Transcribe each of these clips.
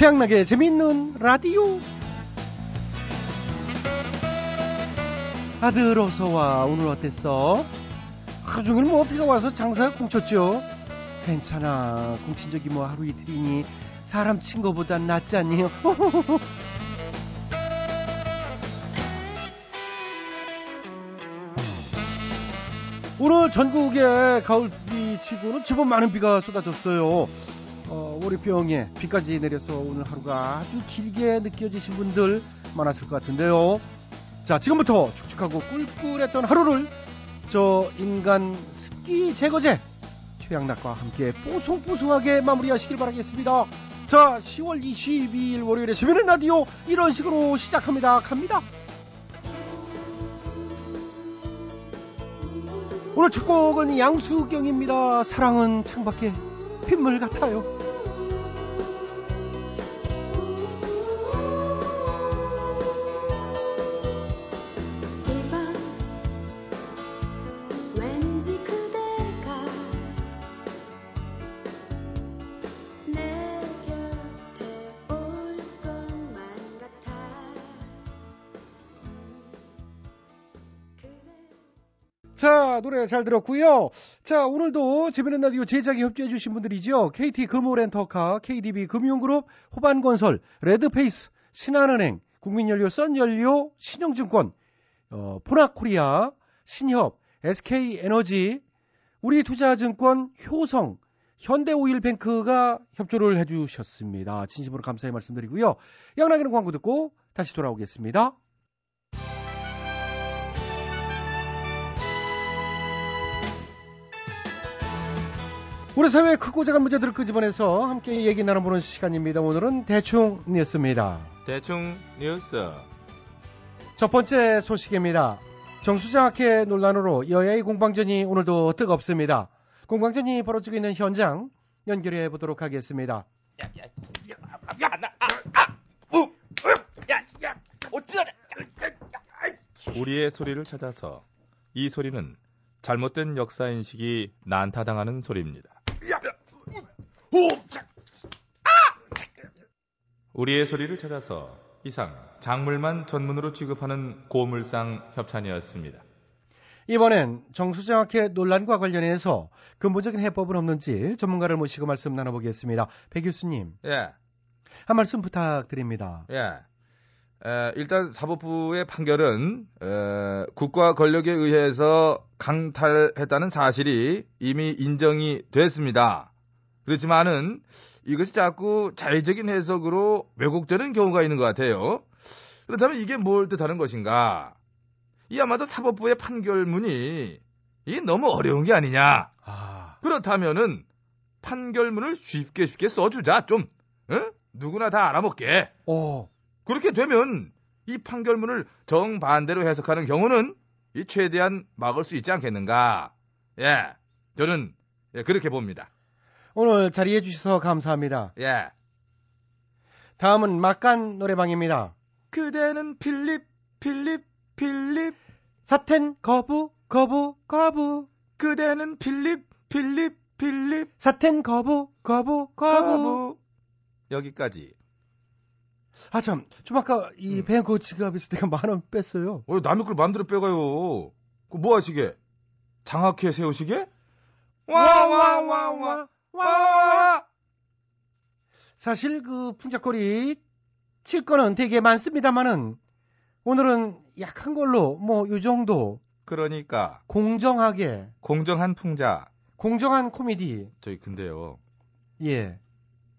최양락의 재밌는 라디오. 아들 어서 와 오늘 어땠어? 하루 종일 뭐 비가 와서 장사가 꽁쳤죠? 괜찮아 꽁친 적이 뭐 하루 이틀이니 사람 친 거보단 낫지 않니? 오늘 전국에 가을비 치고는 제법 많은 비가 쏟아졌어요. 어, 월요병에 비까지 내려서 오늘 하루가 아주 길게 느껴지신 분들 많았을 것 같은데요. 자, 지금부터 축축하고 꿀꿀했던 하루를 저 인간 습기 제거제 최양락과 함께 뽀송뽀송하게 마무리하시길 바라겠습니다. 자, 10월 22일 월요일에 재미있는 라디오 이런 식으로 시작합니다. 갑니다. 오늘 첫 곡은 양수경입니다. 사랑은 창밖에 빗물 같아요. 자, 노래 잘 들었고요. 자, 오늘도 재미있는 라디오 제작에 협조해 주신 분들이죠. KT 금호렌터카, KDB 금융그룹, 호반건설, 레드페이스, 신한은행, 국민연료, 썬연료, 신영증권, 어, 포나코리아, 신협, SK에너지, 우리투자증권, 효성, 현대오일뱅크가 협조를 해주셨습니다. 진심으로 감사의 말씀드리고요. 양락이는 광고 듣고 다시 돌아오겠습니다. 우리 사회의 크고 작은 문제들을 끄집어내서 함께 얘기 나눠보는 시간입니다. 오늘은 대충 뉴스입니다. 대충 뉴스. 첫 번째 소식입니다. 정수장학회 논란으로 여야의 공방전이 오늘도 뜨겁습니다. 공방전이 벌어지고 있는 현장 연결해 보도록 하겠습니다. 우리의 소리를 찾아서 이 소리는 잘못된 역사 인식이 난타당하는 소리입니다. 우리의 소리를 찾아서 이상 작물만 전문으로 취급하는 고물상 협찬이었습니다. 이번엔 정수장학회 논란과 관련해서 근본적인 해법은 없는지 전문가를 모시고 말씀 나눠보겠습니다. 배 교수님, 예, 한 말씀 부탁드립니다. 예. 에, 일단 사법부의 판결은 에, 국가 권력에 의해서 강탈했다는 사실이 이미 인정이 됐습니다. 그렇지만은 이것이 자꾸 자의적인 해석으로 왜곡되는 경우가 있는 것 같아요. 그렇다면 이게 뭘 뜻하는 것인가? 이 아마도 사법부의 판결문이 이게 너무 어려운 게 아니냐? 아, 그렇다면은 판결문을 쉽게 쉽게 써주자 좀, 응? 누구나 다 알아먹게. 오, 그렇게 되면 이 판결문을 정반대로 해석하는 경우는 이 최대한 막을 수 있지 않겠는가? 예, 저는 예, 그렇게 봅니다. 오늘 자리해 주셔서 감사합니다. 예, 다음은 막간 노래방입니다. 그대는 필립, 필립, 필립. 사텐 거부 거부 거부 그대는 필립, 필립, 필립. 사텐 거부 거부 거부 거부. 여기까지. 아 참 좀 아까 이 음. 뱅크 지갑에서 내가 만 원 뺐어요. 어, 남의 걸 마음대로 빼가요. 그 뭐 하시게? 장학회 세우시게? 와, 와, 와, 와, 와, 와. 사실 그 풍자거리 칠 거는 되게 많습니다만은 오늘은 약한 걸로 뭐 요 정도 그러니까 공정하게 공정한 풍자. 공정한 코미디 저희 근데요. 예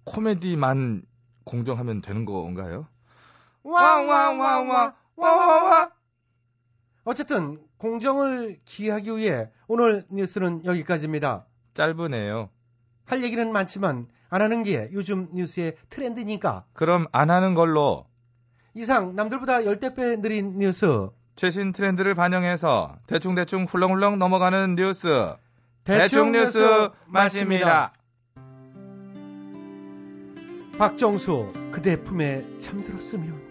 코미디만 공정하면 되는 건가요? 와와와와와와와 어쨌든 공정을 기하기 위해 오늘 뉴스는 여기까지입니다. 짧으네요. 할 얘기는 많지만 안 하는 게 요즘 뉴스의 트렌드니까. 그럼 안 하는 걸로. 이상 남들보다 열대 배 느린 뉴스. 최신 트렌드를 반영해서 대충대충 훌렁훌렁 넘어가는 뉴스. 대충 뉴스 마칩니다. 박정수 그대 품에 잠들었으면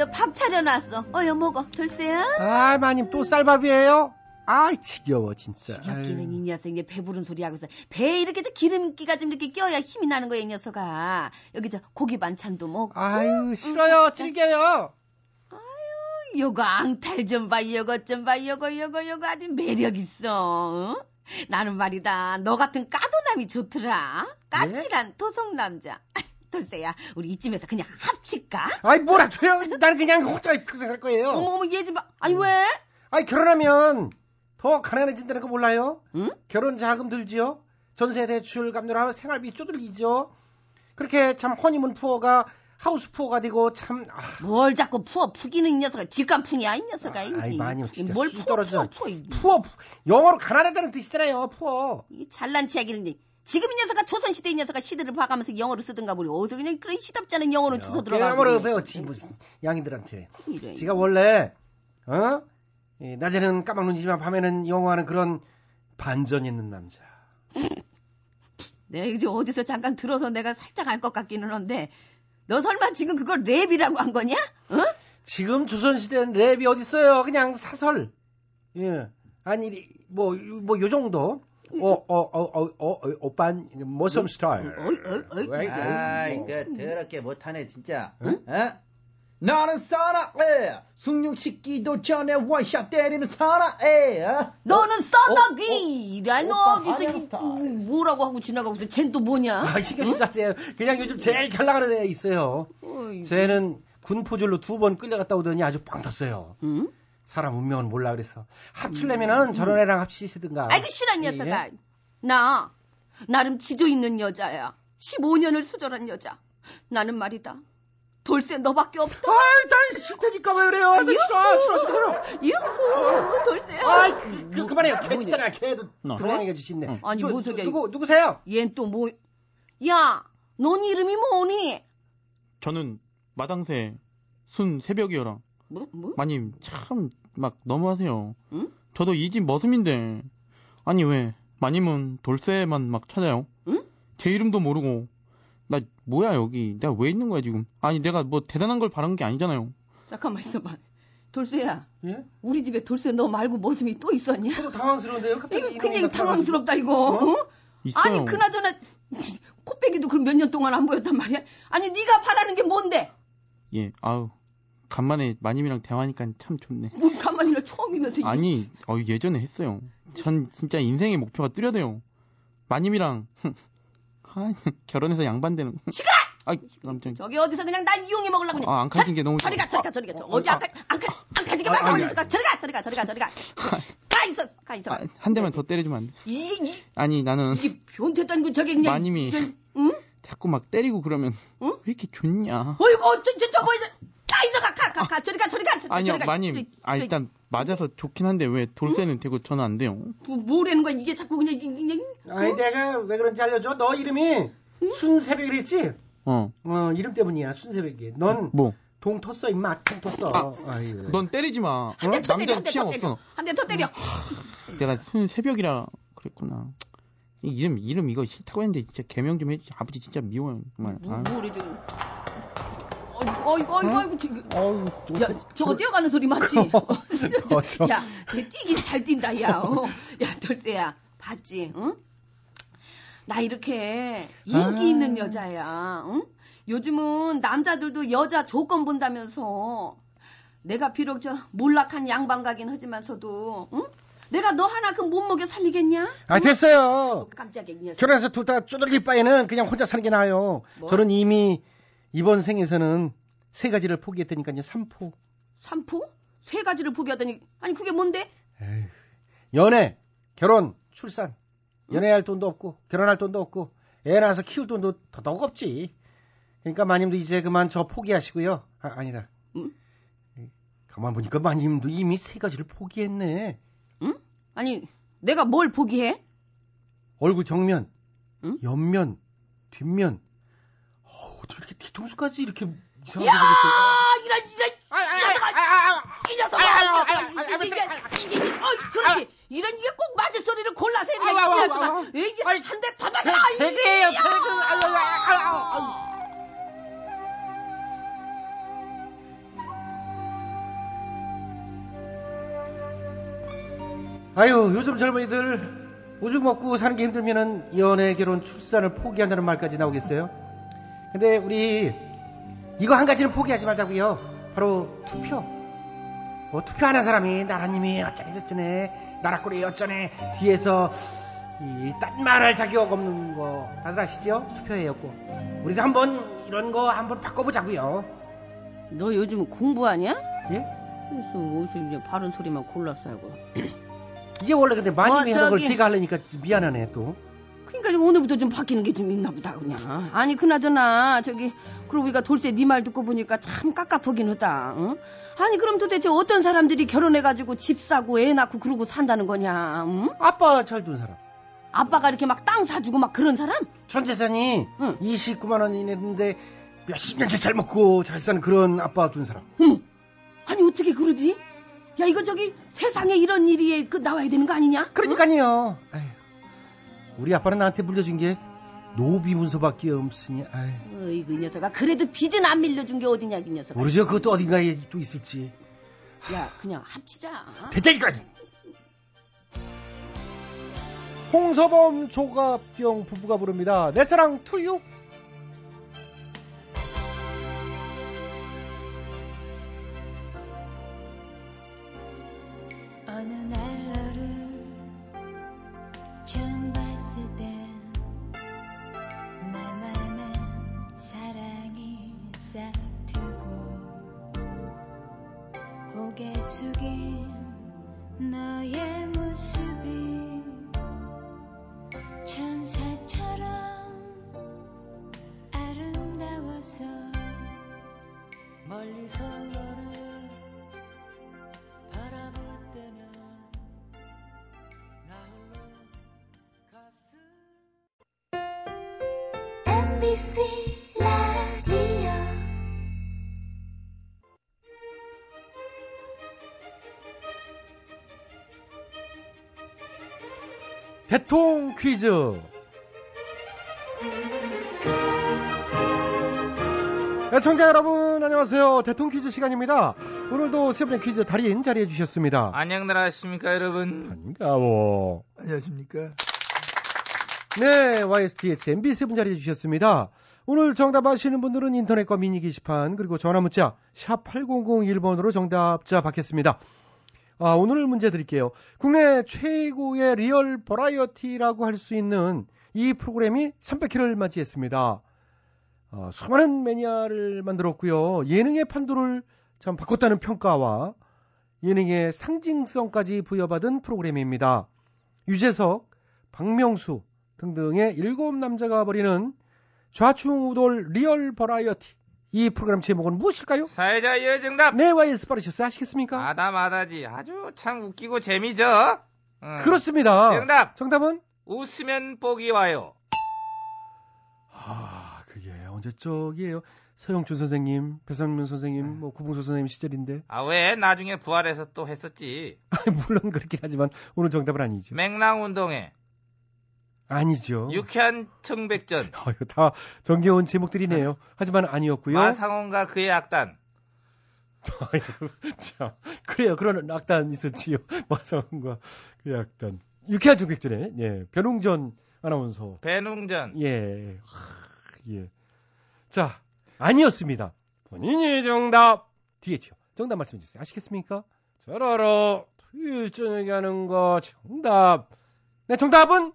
저 밥 차려놨어 어여 먹어 돌쇠야 아, 마님 또 쌀밥이에요? 아이, 지겨워, 진짜. 지겹기는 이 녀석 이제 배부른 소리 하고서 배에 이렇게 저 기름기가 좀 이렇게 껴야 힘이 나는 거야 이 녀석아 여기 저 고기 반찬도 먹고 아유, 싫어요. 질겨요. 요거 앙탈 좀 봐, 요거 좀 봐, 요거, 요거, 요거 아주 매력 있어. 응? 나는 말이다. 너 같은 까도남이 좋더라. 까칠한 토속남자. 돌쇠야, 우리 이쯤에서 그냥 합칠까? 아이, 뭐라 줘요. 나는 그냥 혼자 평생 살 거예요. 어머, 어머, 얘좀 봐. 아니, 왜? 아이, 결혼하면 더 가난해진다는 거 몰라요? 응? 결혼 자금 들지요? 전세 대출 갚느라 생활비 쪼들리죠? 그렇게 참 honeymoon poor가 house poor가 되고 참, 아, 뭘 자꾸 poor, 푸기는 이 녀석아. 뒷간 푸냐, 이 녀석아. 아이, 이- 많이 이 진짜 뭘수 푸어, 떨어져. 푸어, 푸어. 이- 푸어, 푸- 영어로 가난하다는 뜻이잖아요, poor. 이게 잘난 체하기는 지금 이 녀석아 조선시대 이 녀석아 시대를 봐가면서 영어로 쓰든가 보리 어디서 그냥 그런 시답잖은 영어로 주워 들어가고 영어로 그래. 배웠지, 무슨, 양이들한테. 이래. 지가 원래, 어? 이 낮에는 까막눈이지만 밤에는 영어하는 그런 반전 있는 남자. 내가 이제 어디서 잠깐 들어서 내가 살짝 알 것 같기는 한데 너 설마 지금 그거 랩이라고 한 거냐? 어? 지금 조선시대는 랩이 어딨어요? 그냥 사설. 예. 아니, 뭐, 뭐, 요 정도. 어, 어, 어, 어, 어, 어, 오빤, 모섬 스타일. 어이, 어이. 왜, 왜, 아이, 뭐. 그 더럽게 못하네 진짜. 응? 어? 나는 사나에 숭늉 씻기도 전에 원샷 때리는 사나에. 어? 너는 써덕이라 너 오빠 어디서 스타일. 뭐라고 하고 지나가고 있어 쟨 또 뭐냐? 아, 신경 쓰지 마세요. 그냥 요즘 제일 잘 나가는 애 있어요. 쟤는 군포졸로 두 번 끌려갔다 오더니 아주 빵 떴어요. 응? 사람 운명은 몰라 그래서. 합치려면은 저런 애랑 합치시든가. 아이고 싫어 이 녀석아 예? 나 나름 지조 있는 여자야 15년을 수절한 여자 나는 말이다 돌쇠 너밖에 없다 아이, 난 싫다니까 왜 그래요? 나 싫어, 싫어, 싫어, 싫어. 유후 돌쇠야 아이, 그, 그만해요. 걔 진짜나 걔도 어. 도망해 주시네. 아니, 누, 뭔 소리야, 누구, 누구세요? 얜 또 뭐, 야, 넌 이름이 뭐니? 저는 마당새 순 새벽이어라. 뭐, 뭐? 마님 참 막 너무하세요. 응? 저도 이 집 머슴인데 아니 왜 마님은 돌쇠만 막 찾아요? 응? 제 이름도 모르고 나 뭐야 여기 내가 왜 있는 거야 지금? 아니 내가 뭐 대단한 걸 바란 게 아니잖아요. 잠깐만 있어봐. 돌쇠야, 예? 우리 집에 돌쇠 너 말고 머슴이 또 있었냐? 저도 당황스러운데요. 이거 굉장히. 당황스럽다, 이거. 어? 어? 있어요. 아니, 그나저나, 코빼기도 그럼 몇 년 동안 안 보였단 말이야? 아니, 네가 바라는 게 뭔데? 예 아우 간만에 마님이랑 대화하니까 참 좋네. 뭘 가만히나 처음이면서. 이- 아니 어, 예전에 했어요. 전 진짜 인생의 목표가 뚜렷해요. 마님이랑 아, 결혼해서 양반되는. 시끄러! 아 깜짝. 저기 어디서 그냥 날 이용해 먹으려고 그냥. 아, 안 가진 게 너무 저리 가, 저리 가, 저리 가. 저 어디 아, 안 가, 안 가, 안 가지게 아, 말고 아니, 올려줄까? 저리 가, 저리 가, 저리 가, 저리 가. 가 있어, 가 있어. 아, 한 대만 더 때려주면 안 돼. 이, 이, 아니 나는 이게 변태도 아니고 저게 그냥. 마님이 응? 자꾸 막 때리고 그러면 응? 왜 이렇게 좋냐? 어이구, 저, 저, 저, 뭐. 가 있어, 가, 가, 가, 가. 저리 가, 저리 가, 저리 가. 아니요 저리 가. 마님 저, 아 저, 일단 맞아서 좋긴 한데 왜 돌쇠는 되고 저는 안 돼요? 뭐, 뭐라는 거야? 이게 자꾸 그냥, 그냥, 그냥. 아니, 내가 왜 그런지 알려줘. 너 이름이 순새벽 이랬지? 어 어, 이름 때문이야, 순새벽이. 넌 뭐? 동 텄어, 임마. 동 텄어. 아, 아이고. 넌 때리지 마. 한대더 때려, 남자 한대 취향 더 때려. 없어. 한 대 더 때려. 내가 순 새벽이라 그랬구나. 이 이름 이름 이거 싫다고 했는데 진짜 개명 좀 해주지. 아버지 진짜 미워요 정말. 뭐, 아. 뭐래, 좀. 어이구, 어이구, 어이구, 어이구, 야, 저거 뛰어가는 소리 맞지? 어, 저- 야, 걔 뛰긴 잘 뛴다, 야. 어. 야, 돌쇠야. 봤지? 응? 나 이렇게 인기 아. 있는 여자야. 응? 요즘은 남자들도 여자 조건 본다면서 내가 비록 저 몰락한 양반가긴 하지만서도 응? 내가 너 하나 그못 먹여 살리겠냐? 아, 됐어요. 깜짝이야, 이 녀석. 결혼해서 둘 다 쪼들릴 바에는 그냥 혼자 사는 게 나아요. 뭐? 저는 이미 이번 생에서는 세 가지를 포기했다니까요. 삼포. 삼포? 세 가지를 포기하더니 아니 그게 뭔데? 에휴. 연애, 결혼, 출산. 연애할 돈도 없고, 결혼할 돈도 없고, 애 낳아서 키울 돈도 더더욱 없지. 그러니까 마님도 이제 그만 저 포기하시고요. 아, 아니다. 응? 가만 보니까 마님도 이미 세 가지를 포기했네. 아니, 내가 뭘 포기해? 얼굴 정면, 응? 옆면, 뒷면. 어, 어떻게 이렇게 뒤통수까지 이렇게 이상하게 야! 생겼어요? 이런, 이런, 이 녀석아! 이 녀석아! 이게, 이게, 이게, 어, 그렇지. 이런, 이게 꼭 맞을 소리를 골라서 해. 이 녀석아! 이게, 한 대 더 맞아! 되게요, 이- 아유, 요즘 젊은이들 오죽 먹고 사는 게 힘들면은 연애, 결혼, 출산을 포기한다는 말까지 나오겠어요? 근데 우리 이거 한 가지는 포기하지 말자고요. 바로 투표. 뭐 투표하는 사람이 나라님이 어쩌네 저쩌네 나라꼴이 어쩌네 뒤에서 이딴 말할 자격 없는 거 다들 아시죠? 투표해였고 우리도 한번 이런 거 한번 바꿔보자고요. 너 요즘 공부하냐? 예? 그래서 어디서 이제 바른 소리만 골라서 하고. 이게 원래 근데 많이 뭐, 하는 걸 저기- 제가 하려니까 미안하네 또. 그러니까 좀 오늘부터 좀 바뀌는 게 좀 있나 보다 그냥. 아니 그나저나 저기 그러고 우리가 돌쇠 네 말 듣고 보니까 참 깝깝하긴 하다. 응? 아니 그럼 도대체 어떤 사람들이 결혼해가지고 집 사고 애 낳고 그러고 산다는 거냐? 응? 아빠 잘둔 사람. 아빠가 이렇게 막 땅 사주고 막 그런 사람? 전 재산이 응. 29만 원이랬는데 몇십 년째 잘 먹고 잘 사는 그런 아빠 둔 사람. 어머, 아니 어떻게 그러지? 야 이거 저기 세상에 이런 일이 그 나와야 되는 거 아니냐? 그러니까요. 아휴, 우리 아빠는 나한테 물려준 게 노비 문서밖에 없으니. 아휴, 어이구 이 녀석아 그래도 빚은 안 밀려준 게 어디냐 이 녀석아. 모르죠. 그것도 어딘가에 또 있을지. 야 그냥 합치자. 대대기까지. 홍서범 조갑경 부부가 부릅니다. 내 사랑 투유. MBC 라디오 대통 퀴즈. 애청자 여러분 안녕하세요. 대통 퀴즈 시간입니다. 오늘도 세번의 퀴즈 달인 자리해 주셨습니다. 안녕들 하십니까 여러분? 반가워. 안녕하십니까? 네, YS TH MB님 자리 해 주셨습니다. 오늘 정답 아시는 분들은 인터넷과 미니 게시판 그리고 전화 문자 샵 8001번으로 정답자 받겠습니다. 아, 오늘 문제 드릴게요. 국내 최고의 리얼 버라이어티라고 할 수 있는 이 프로그램이 300회를 맞이했습니다. 아, 수많은 매니아를 만들었고요. 예능의 판도를 참 바꿨다는 평가와 예능의 상징성까지 부여받은 프로그램입니다. 유재석, 박명수 등등의 일곱 남자가 벌이는 좌충우돌 리얼 버라이어티. 이 프로그램 제목은 무엇일까요? 사회자 이어 정답. 네, YS 빠르셨어요. 아시겠습니까? 아다마다지 아주 참 웃기고 재미죠. 응. 그렇습니다. 정답. 정답은? 웃으면 복이 와요. 아, 그게 언제 쪽이에요? 서영춘 선생님, 배상민 선생님, 뭐 구봉수 선생님 시절인데. 아 왜 나중에 부활해서 또 했었지. 물론 그렇긴 하지만 오늘 정답은 아니죠. 맹랑 운동회, 아니죠. 유쾌한 청백전, 다 정겨운 제목들이네요. 하지만 아니었고요. 마상원과 그의 악단. 참. 그래요. 그런 악단 있었지요. 마상과 그 악단. 유쾌한 중백전에, 예. 변웅전 아나운서. 배농전. 예. 하, 예. 자, 아니었습니다. 본인이 정답. 뒤에죠. 정답 말씀해 주세요. 아시겠습니까? 잘 알아. 토요일 저녁에 하는 거 정답. 네, 정답은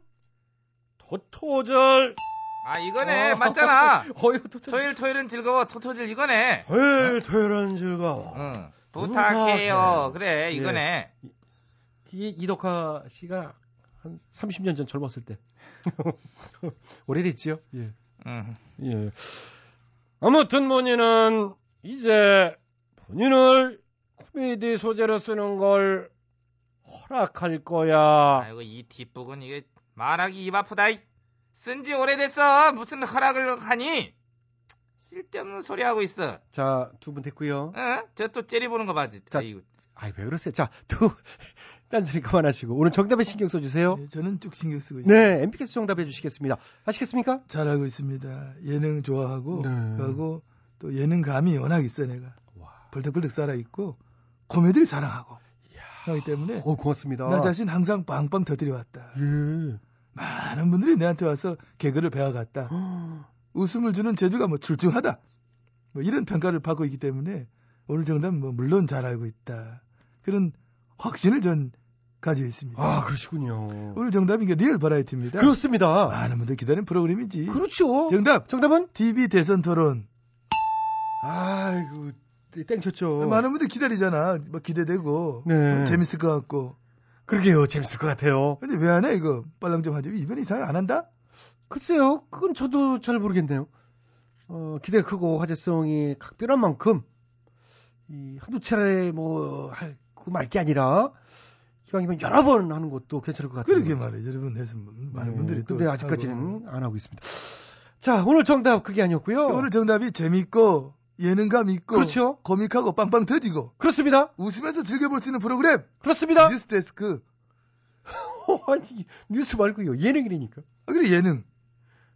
토토절. 아 이거네 어. 맞잖아. 어휴, 토토절. 토요일 토요일은 즐거워 토토질 이거네. 토요일, 토요일은 즐거워. 응. 부탁해. 부탁해요. 그래 예. 이거네. 이 이덕화 씨가 한 30년 전 젊었을 때. 오래됐지요? 예. 응. 예. 아무튼 본인은 이제 본인을 코미디 소재로 쓰는 걸 허락할 거야. 아이고 이 뒷북은 이게 말하기 입 아프다. 쓴지 오래됐어. 무슨 허락을 하니? 쓸데없는 소리 하고 있어. 자, 두 분 됐고요. 어? 저또 째리 보는 거 봐지. 자, 아이고. 아이, 왜 그러세요? 자, 두, 딴소리 그만하시고. 오늘 정답에 신경 써주세요. 네, 저는 쭉 신경 쓰고 있어요. 네, MBK에서 정답해 주시겠습니다. 아시겠습니까? 잘 알고 있습니다. 예능 좋아하고 네. 하고 또 예능감이 워낙 있어 내가. 와. 벌떡벌떡 살아 있고 코미디를 사랑하고 하기 때문에 어, 고맙습니다. 나 자신 항상 빵빵 터뜨려 왔다. 예. 많은 분들이 내한테 와서 개그를 배워갔다. 웃음을 주는 재주가 뭐 출중하다. 뭐 이런 평가를 받고 있기 때문에 오늘 정답은 뭐 물론 잘 알고 있다. 그런 확신을 전 가지고 있습니다. 아, 그러시군요. 오늘 정답은 이게 리얼 버라이어티입니다. 그렇습니다. 많은 분들 기다리는 프로그램이지. 그렇죠. 정답 정답은? TV 대선 토론. 아이고, 땡쳤죠. 많은 분들 기다리잖아. 막 기대되고 네. 어, 재밌을 것 같고. 그러게요. 재밌을 것 같아요. 근데 왜 안 해 이거? 빨랑 좀 하죠. 이번 이상에 안 한다? 글쎄요. 그건 저도 잘 모르겠네요. 어, 기대가 크고 화제성이 각별한 만큼, 이, 한두 차례 뭐, 할, 그말게 아니라, 기왕이면 여러 번 하는 것도 괜찮을 것 같아요. 그러게 말이에요. 여러분 해서 많은 네, 분들이 또 근데 아직까지는 안 하고 있습니다. 자, 오늘 정답 그게 아니었고요. 하고. 오늘 정답이 재밌고 예능감 있고 그렇죠. 코믹하고 빵빵 터지고 그렇습니다. 웃으면서 즐겨볼 수 있는 프로그램 그렇습니다. 뉴스데스크. 아니, 뉴스 말고요. 예능이라니까. 아, 그래 예능.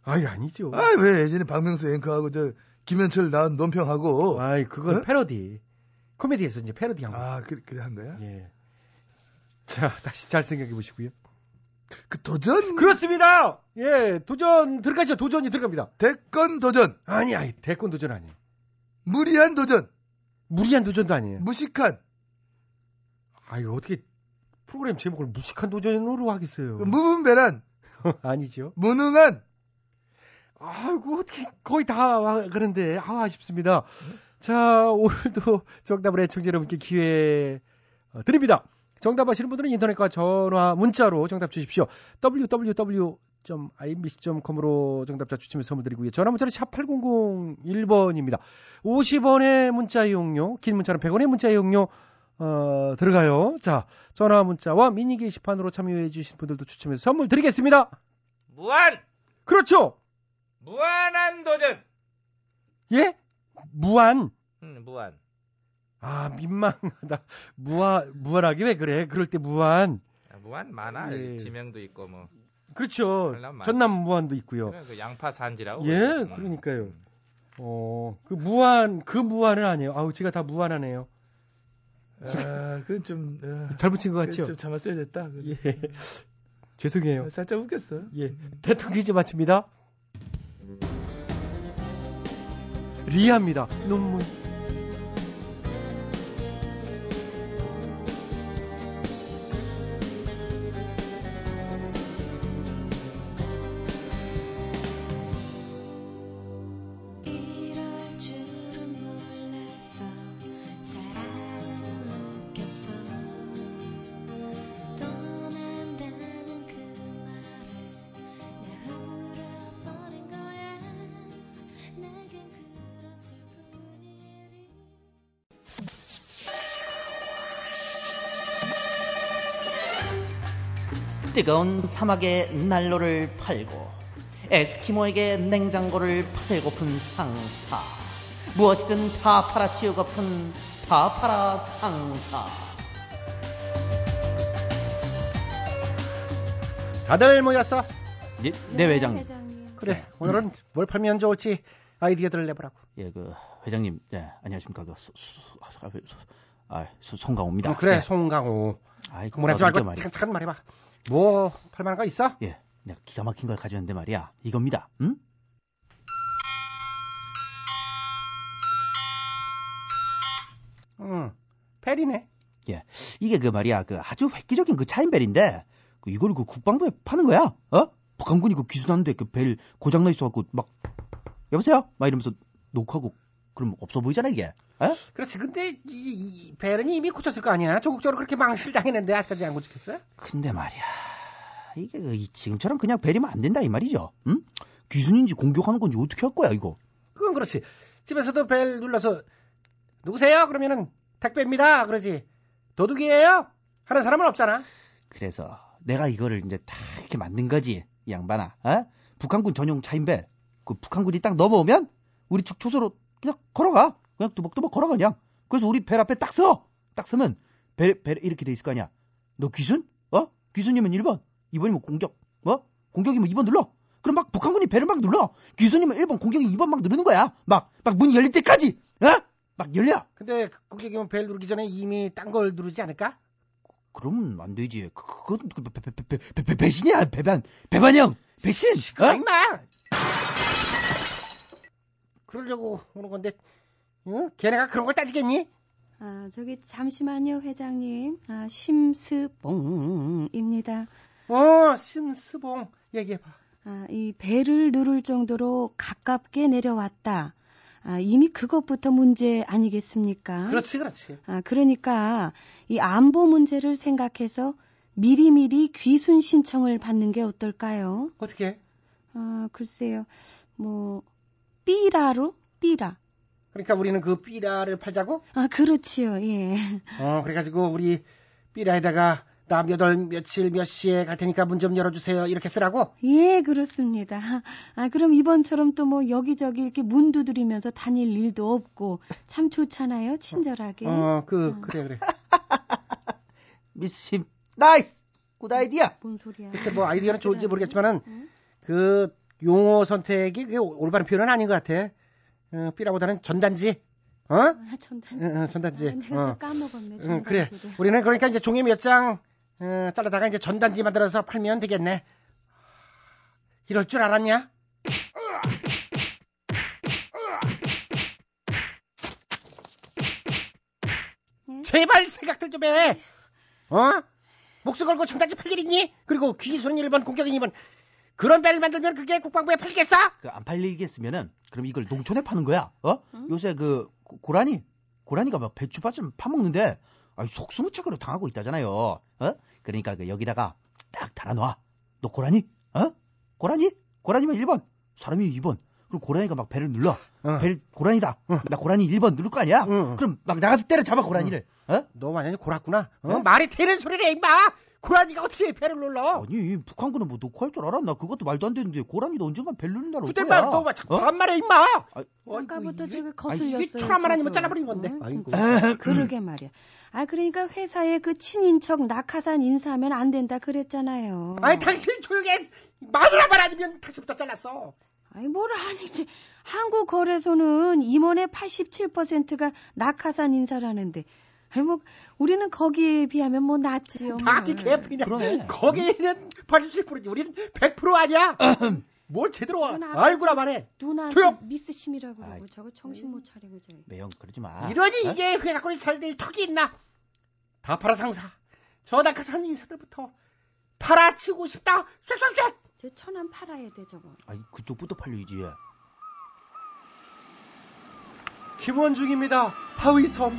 아이, 아니죠. 아왜 예전에 박명수 앵커하고 저 김현철 나온 논평하고 아이, 그건 어? 패러디. 코미디에서 이제 패러디 한 거. 아 그래 그래 한 거야? 예. 자, 다시 잘 생각해 보시고요. 그 도전 그렇습니다. 예, 도전 들어가죠. 도전이 들어갑니다. 대권 도전 아니, 아니, 대권 도전 아니에요. 무리한 도전 무리한 도전도 아니에요. 무식한 아, 이거 어떻게 프로그램 제목을 무식한 도전으로 하겠어요. 그 무분별한 아니죠. 무능한 아이고, 어떻게 거의 다 와- 그런데 아, 아쉽습니다. 자, 오늘도 정답을 애청자 여러분께 기회 어, 드립니다. 정답 아시는 분들은 인터넷과 전화, 문자로 정답 주십시오. www.imbc.com으로 정답자 추첨해서 선물 드리고요. 전화 문자는 샵 8001번입니다. 50원의 문자 이용료, 긴 문자는 100원의 문자 이용료 어, 들어가요. 자, 전화 문자와 미니 게시판으로 참여해 주신 분들도 추첨해서 선물 드리겠습니다. 무한 그렇죠. 무한한 도전. 예? 무한. 음, 무한. 아, 민망하다. 무한, 무한하게 왜 그래? 그럴 때 무한. 아, 무한 많아. 예. 지명도 있고 뭐. 그렇죠. 전남 무한도 있고요. 그 양파 산지라고. 예, 그러죠. 음. 그러니까요. 어, 그 무한, 그 무한은 아니에요. 아우, 제가 다 무한하네요. 아 그건 좀 어, 잘 붙인 것 그건 같죠? 좀 참았어야 됐다. 예. 죄송해요. 살짝 웃겼어. 예. 대통령 퀴즈 마칩니다. 리아입니다. 눈물. 뜨거운 사막에 난로를 팔고 에스키모에게 냉장고를 팔고픈 상사 무엇이든 다 팔아치우고픈 다 팔아 상사 다들 모였어. 예, 네 회장 님 그래. 오늘은 뭘 팔면 좋을지 아이디어들을 내보라고. 예 그 회장님 예 안녕하십니까 그 소, 소, 소, 소, 아, 소, 송강호입니다 어, 그래, 예. 송강호. 아이 이게 말고 말이야. 잠깐 말해봐. 뭐 팔만한 거 있어? 예 내가 기가 막힌 걸 가져왔는데 말이야 이겁니다 응? 응. 페리네. 예 이게 그 말이야 그 아주 획기적인 그 차인벨인데 그 이걸 그 국방부에 파는 거야 어 북한군이 그 기술하는데 그 벨 고장나 있어갖고 막 여보세요 막 이러면서 녹화하고 그럼 없어 보이잖아 이게 에? 그렇지. 근데 이, 이 벨은 이미 고쳤을 거 아니야. 조국적으로 그렇게 망실 당했는데 아직까지 안 고쳤겠어? 근데 말이야 이게 그이 지금처럼 그냥 벨이면 안 된다 이 말이죠 응? 귀순인지 공격하는 건지 어떻게 할 거야 이거 그건 그렇지. 집에서도 벨 눌러서 누구세요? 그러면은 택배입니다. 그러지. 도둑이에요? 하는 사람은 없잖아. 그래서 내가 이거를 이제 다 이렇게 만든 거지. 이 양반아. 어? 북한군 전용 차인벨. 그 북한군이 딱 넘어오면 우리 측 초소로 그냥 걸어가. 그냥 뚜벅뚜벅 걸어가 그냥. 그래서 우리 벨 앞에 딱 서. 딱 서면 벨, 벨 이렇게 돼 있을 거 아니야. 너 귀순? 어? 귀순이면 1번. 2번이면 공격. 뭐? 공격이면 2번 눌러. 그럼 막 북한군이 배를 막 눌러. 귀순이면 1번, 공격이 2번 막 누르는 거야. 막, 막 문이 열릴 때까지. 어? 막 열려. 근데 고객이면 벨 누르기 전에 이미 딴 걸 누르지 않을까? 그러면 안 되지. 그, 그건 그 배, 배, 배, 배, 배, 배, 배신이야. 배반. 배반형. 배신. 아, 어? 임마! 그러려고 오는 건데, 응? 걔네가 그런 걸 따지겠니? 아, 저기 잠시만요, 회장님. 아, 심스봉입니다. 어, 심스봉. 얘기해 봐. 아, 이 배를 누를 정도로 가깝게 내려왔다. 아, 이미 그것부터 문제 아니겠습니까? 그렇지, 그렇지. 아, 그러니까 이 안보 문제를 생각해서 미리미리 귀순 신청을 받는 게 어떨까요? 어떻게? 아, 글쎄요. 뭐 삐라로 삐라. 그러니까 우리는 그 삐라를 팔자고? 아, 그렇지요. 예. 어, 그래가지고 우리 삐라에다가 나 몇 월 며칠 몇 시에 갈 테니까 문 좀 열어주세요. 이렇게 쓰라고? 예, 그렇습니다. 아, 그럼 이번처럼 또 뭐 여기저기 이렇게 문 두드리면서 다닐 일도 없고 참 좋잖아요. 친절하게. 어, 그, 그래, 그래. 미스 심. Nice. Good idea. 뭔 소리야? 글쎄 뭐 아이디어는 좋은지 모르겠지만은 그 용어 선택이 그게 올바른 표현은 아닌 것 같아. 어, 삐라보다는 전단지. 어? 아, 전단지. 응, 응, 전단지. 아, 내가 어. 까먹었네. 응, 전단지를. 그래. 우리는 그러니까 이제 종이 몇 장 어, 잘라다가 이제 전단지 만들어서 팔면 되겠네. 이럴 줄 알았냐? 예? 제발 생각들 좀 해. 어? 목숨 걸고 전단지 팔 일 있니? 그리고 귀순 1번, 공격인 2번. 그런 배를 만들면 그게 국방부에 팔리겠어? 그 안 팔리겠으면은 그럼 이걸 농촌에 파는 거야. 어? 요새 그 고- 고라니 고라니가 막 배추밭을 파먹는데 아니 속수무책으로 당하고 있다잖아요. 어? 그러니까 그 여기다가 딱 달아놔. 너 고라니? 어? 고라니? 고라니면 1번. 사람이 2번. 그럼 고라니가 막 배를 눌러. 어. 배 고라니다. 나 고라니 1번 누를 거 아니야? 응. 그럼 막 나가서 때려잡아 고라니를. 어? 너 완전히 골았구나. 어? 어? 말이 되는 소리를 해, 임마! 고라니가 어떻게 배를 눌러? 아니 북한군은 뭐 놓고 할줄 알았나? 그것도 말도 안 되는데 고라니도 언젠간 누른 날올 그때 거야. 말, 너왜 자꾸 어? 반말해, 임마! 아까부터 이게- 제가 아, 거슬렸어요. 이게 천하만 아니면 저도. 잘라버린 건데. 어, 아이고. 진짜. 그러게 말이야. 아 그러니까 회사에 그 친인척 낙하산 인사하면 안 된다 그랬잖아요. 아니, 당신 조용히 해. 마누라만 아니면 당신부터 잘랐어. 아니 뭘 아니지. 한국 거래소는 임원의 87%가 낙하산 인사라는데. 아니 뭐 우리는 거기에 비하면 뭐 낫지요. 뭘. 개풀이냐. 그러네. 거기는 87%지. 우리는 100% 아니야. 뭘 제대로 아까 알구나 말해. 조용! 미스 심이라고 그러고 아이, 저거 정신 못 차리고 저. 매형 그러지 마. 이러니 어? 이게 회사권이 잘 될 턱이 있나? 다 팔아 상사. 저 낙하산 인사들부터 팔아치우고 싶다. 쏵쏵쏵. 제 천안 팔아야 돼 저거. 아니 그쪽부터 팔려야지. 김원중입니다. 하위섬.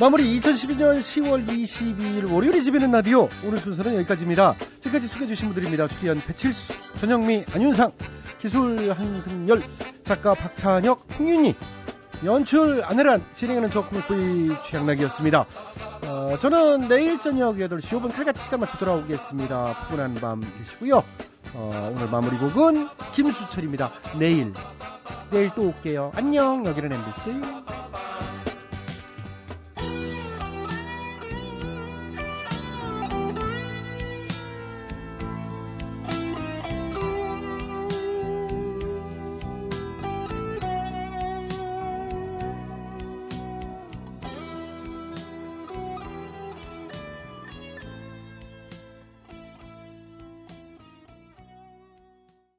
마무리 2012년 10월 22일 월요일에 집에는 라디오 오늘 순서는 여기까지입니다. 지금까지 소개해주신 분들입니다. 출연 배칠수, 전영미, 안윤상, 기술 한승열, 작가 박찬혁, 홍윤희, 연출 안혜란, 진행하는 저 코믹보이 최양락이었습니다. 어, 저는 내일 저녁 8시 5분 칼같이 시간 맞춰 돌아오겠습니다. 푸근한 밤 되시고요. 어, 오늘 마무리 곡은 김수철입니다. 내일. 내일 또 올게요. 안녕. 여기는 MBC.